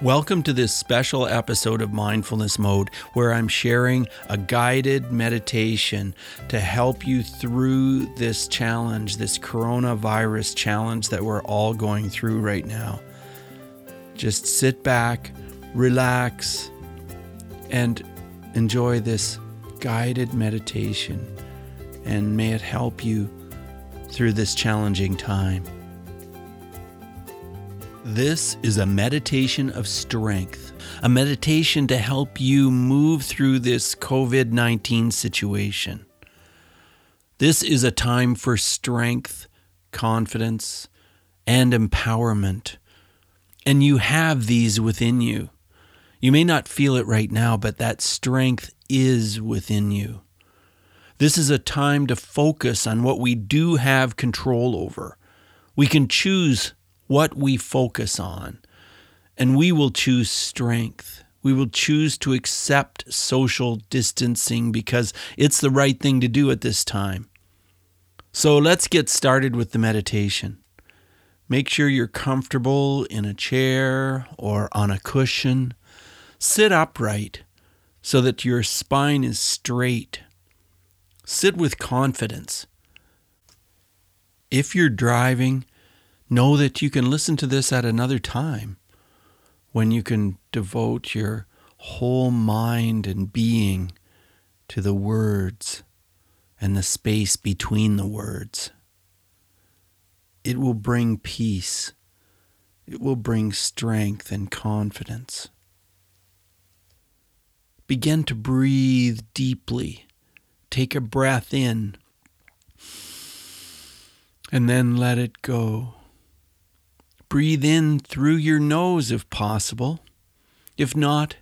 Welcome to this special episode of Mindfulness Mode, where I'm sharing a guided meditation to help you through this challenge, this coronavirus challenge that we're all going through right now. Just sit back, relax, and enjoy this guided meditation, and may it help you through this challenging time. This is a meditation of strength, a meditation to help you move through this COVID 19 situation. This is a time for strength, confidence, and empowerment. And you have these within you. You may not feel it right now, but that strength is within you. This is a time to focus on what we do have control over. We can choose what we focus on. And we will choose strength. We will choose to accept social distancing because it's the right thing to do at this time. So let's get started with the meditation. Make sure you're comfortable in a chair or on a cushion. Sit upright so that your spine is straight. Sit with confidence. If you're driving, know that you can listen to this at another time when you can devote your whole mind and being to the words and the space between the words. It will bring peace. It will bring strength and confidence. Begin to breathe deeply. Take a breath in and then let it go. Breathe in through your nose if possible. If not,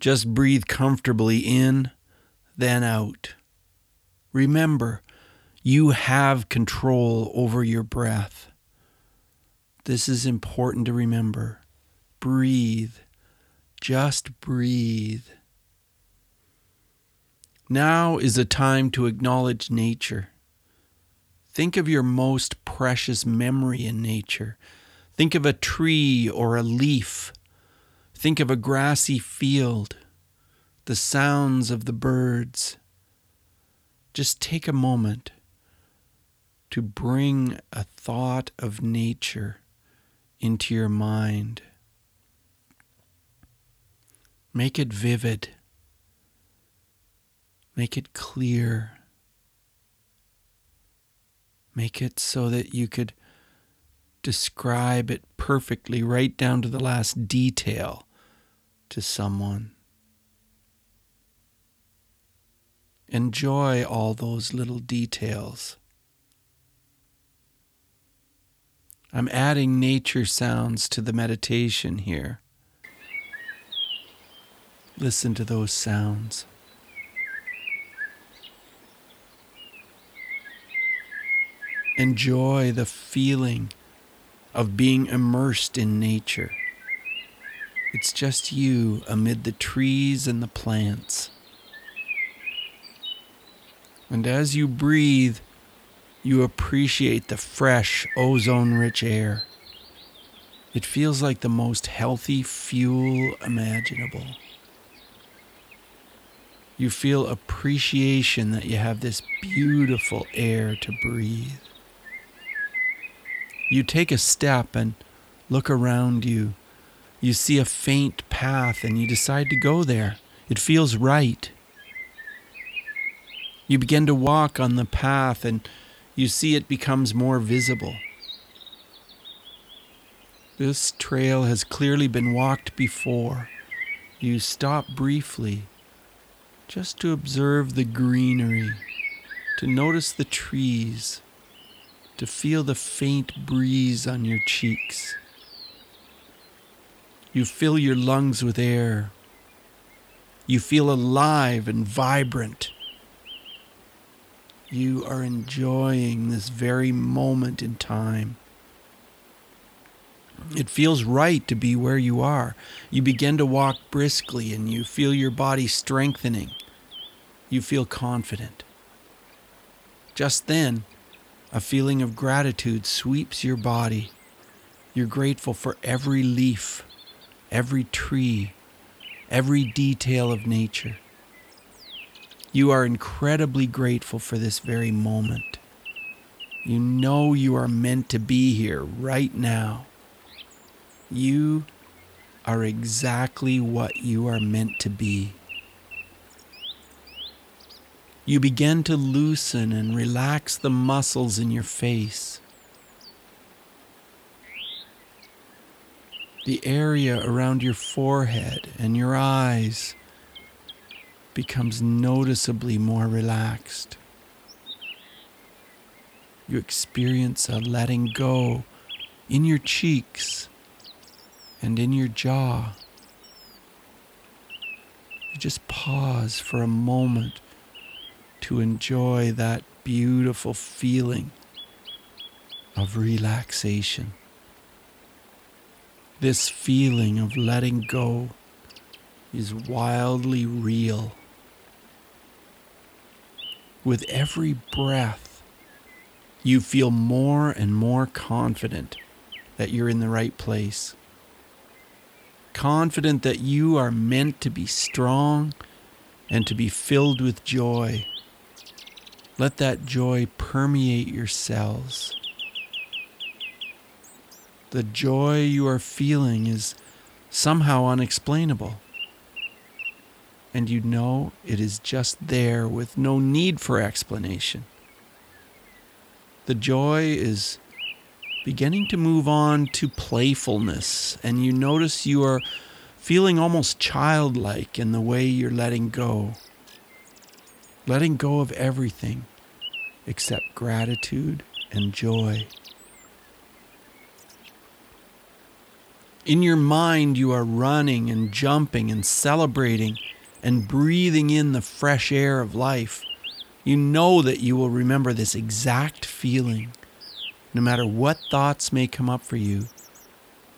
just breathe comfortably in, then out. Remember, you have control over your breath. This is important to remember. Breathe. Just breathe. Now is a time to acknowledge nature. Think of your most precious memory in nature Think of a tree or a leaf. Think of a grassy field, the sounds of the birds. Just take a moment to bring a thought of nature into your mind. Make it vivid. Make it clear. Make it so that you could describe it perfectly, right down to the last detail, to someone. Enjoy all those little details. I'm adding nature sounds to the meditation here. Listen to those sounds. Enjoy the feeling of being immersed in nature. It's just you amid the trees and the plants. And as you breathe, you appreciate the fresh, ozone rich air. It feels like the most healthy fuel imaginable. You feel appreciation that you have this beautiful air to breathe. You take a step and look around you. You see a faint path and you decide to go there. It feels right. You begin to walk on the path and you see it becomes more visible. This trail has clearly been walked before. You stop briefly just to observe the greenery, to notice the trees to feel the faint breeze on your cheeks. You fill your lungs with air. You feel alive and vibrant. You are enjoying this very moment in time. It feels right to be where you are. You begin to walk briskly and you feel your body strengthening. You feel confident. Just then, a feeling of gratitude sweeps your body. You're grateful for every leaf, every tree, every detail of nature. You are incredibly grateful for this very moment. You know you are meant to be here right now. You are exactly what you are meant to be. You begin to loosen and relax the muscles in your face. The area around your forehead and your eyes becomes noticeably more relaxed. You experience a letting go in your cheeks and in your jaw. You just pause for a moment to enjoy that beautiful feeling of relaxation. This feeling of letting go is wildly real. With every breath, you feel more and more confident that you're in the right place confident that you are meant to be strong and to be filled with joy. Let that joy permeate your cells. The joy you are feeling is somehow unexplainable. And you know it is just there with no need for explanation. The joy is beginning to move on to playfulness, and you notice you are feeling almost childlike in the way you're letting go. Letting go of everything except gratitude and joy. In your mind, you are running and jumping and celebrating and breathing in the fresh air of life. You know that you will remember this exact feeling no matter what thoughts may come up for you,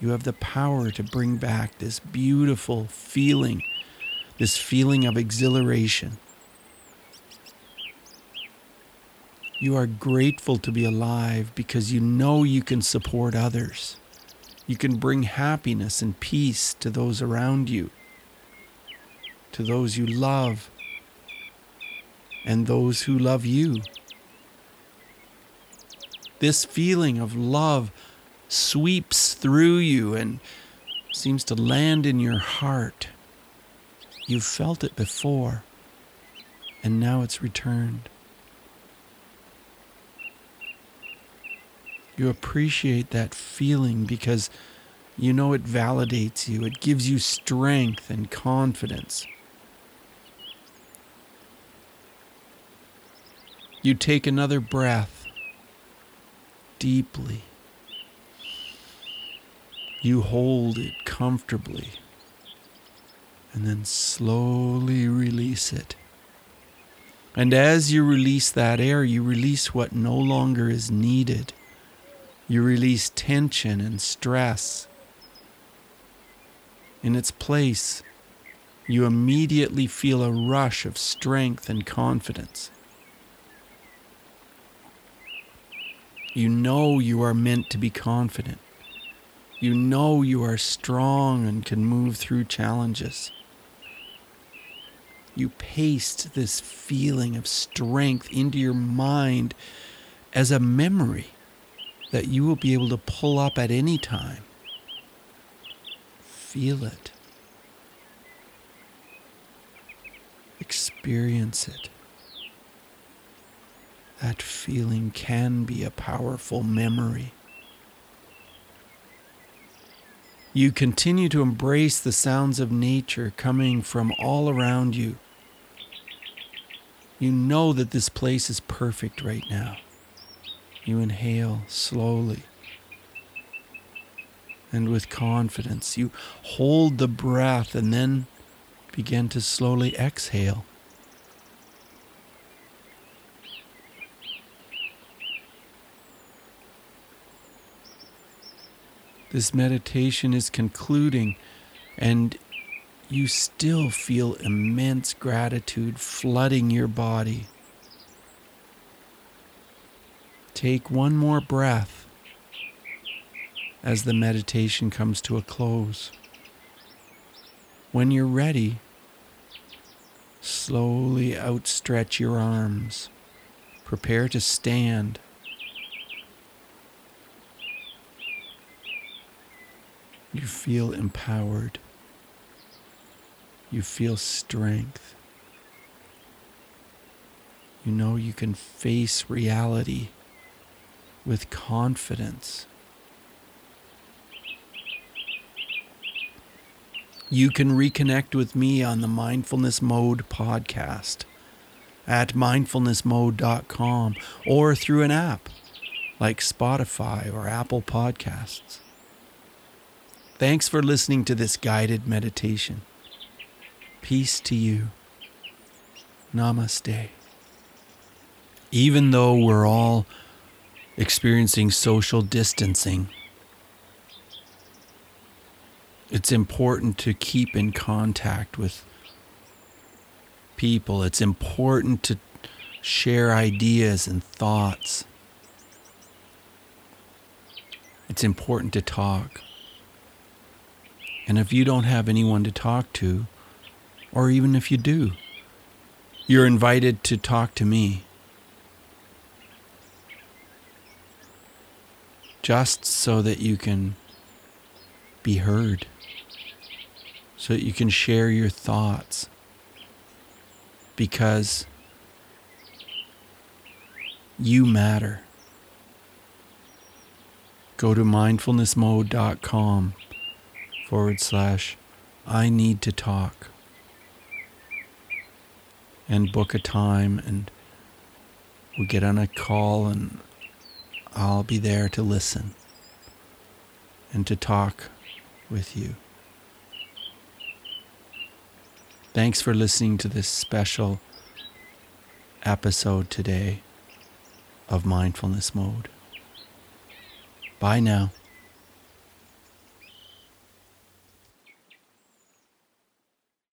you have the power to bring back this beautiful feeling, this feeling of exhilaration. You are grateful to be alive because you know you can support others. You can bring happiness and peace to those around you, to those you love, and those who love you. This feeling of love sweeps through you and seems to land in your heart. You've felt it before, and now it's returned. You appreciate that feeling because you know it validates you, it gives you strength and confidence. You take another breath deeply. You hold it comfortably and then slowly release it. And as you release that air, you release what no longer is needed. You release tension and stress. In its place, you immediately feel a rush of strength and confidence. You know you are meant to be confident. You know you are strong and can move through challenges. You paste this feeling of strength into your mind as a memory that you will be able to pull up at any time. Feel it. Experience it that feeling can be a powerful memory. You continue to embrace the sounds of nature coming from all around you. You know that this place is perfect right now. You inhale slowly and with confidence. You hold the breath and then begin to slowly exhale. This meditation is concluding, and you still feel immense gratitude flooding your body. Take one more breath as the meditation comes to a close. When you're ready, slowly outstretch your arms. Prepare to stand. You feel empowered. You feel strength. You know you can face reality with confidence. You can reconnect with me on the Mindfulness Mode podcast at mindfulnessmode.com or through an app like Spotify or Apple Podcasts. Thanks for listening to this guided meditation. Peace to you. Namaste. Even though we're all experiencing social distancing, it's important to keep in contact with people. It's important to share ideas and thoughts. It's important to talk. And if you don't have anyone to talk to, or even if you do, you're invited to talk to me. Just so that you can be heard, so that you can share your thoughts because you matter. Go to mindfulnessmode.com forward slash I need to talk and book a time and we'll get on a call and I'll be there to listen and to talk with you. Thanks for listening to this special episode today of Mindfulness Mode. Bye now.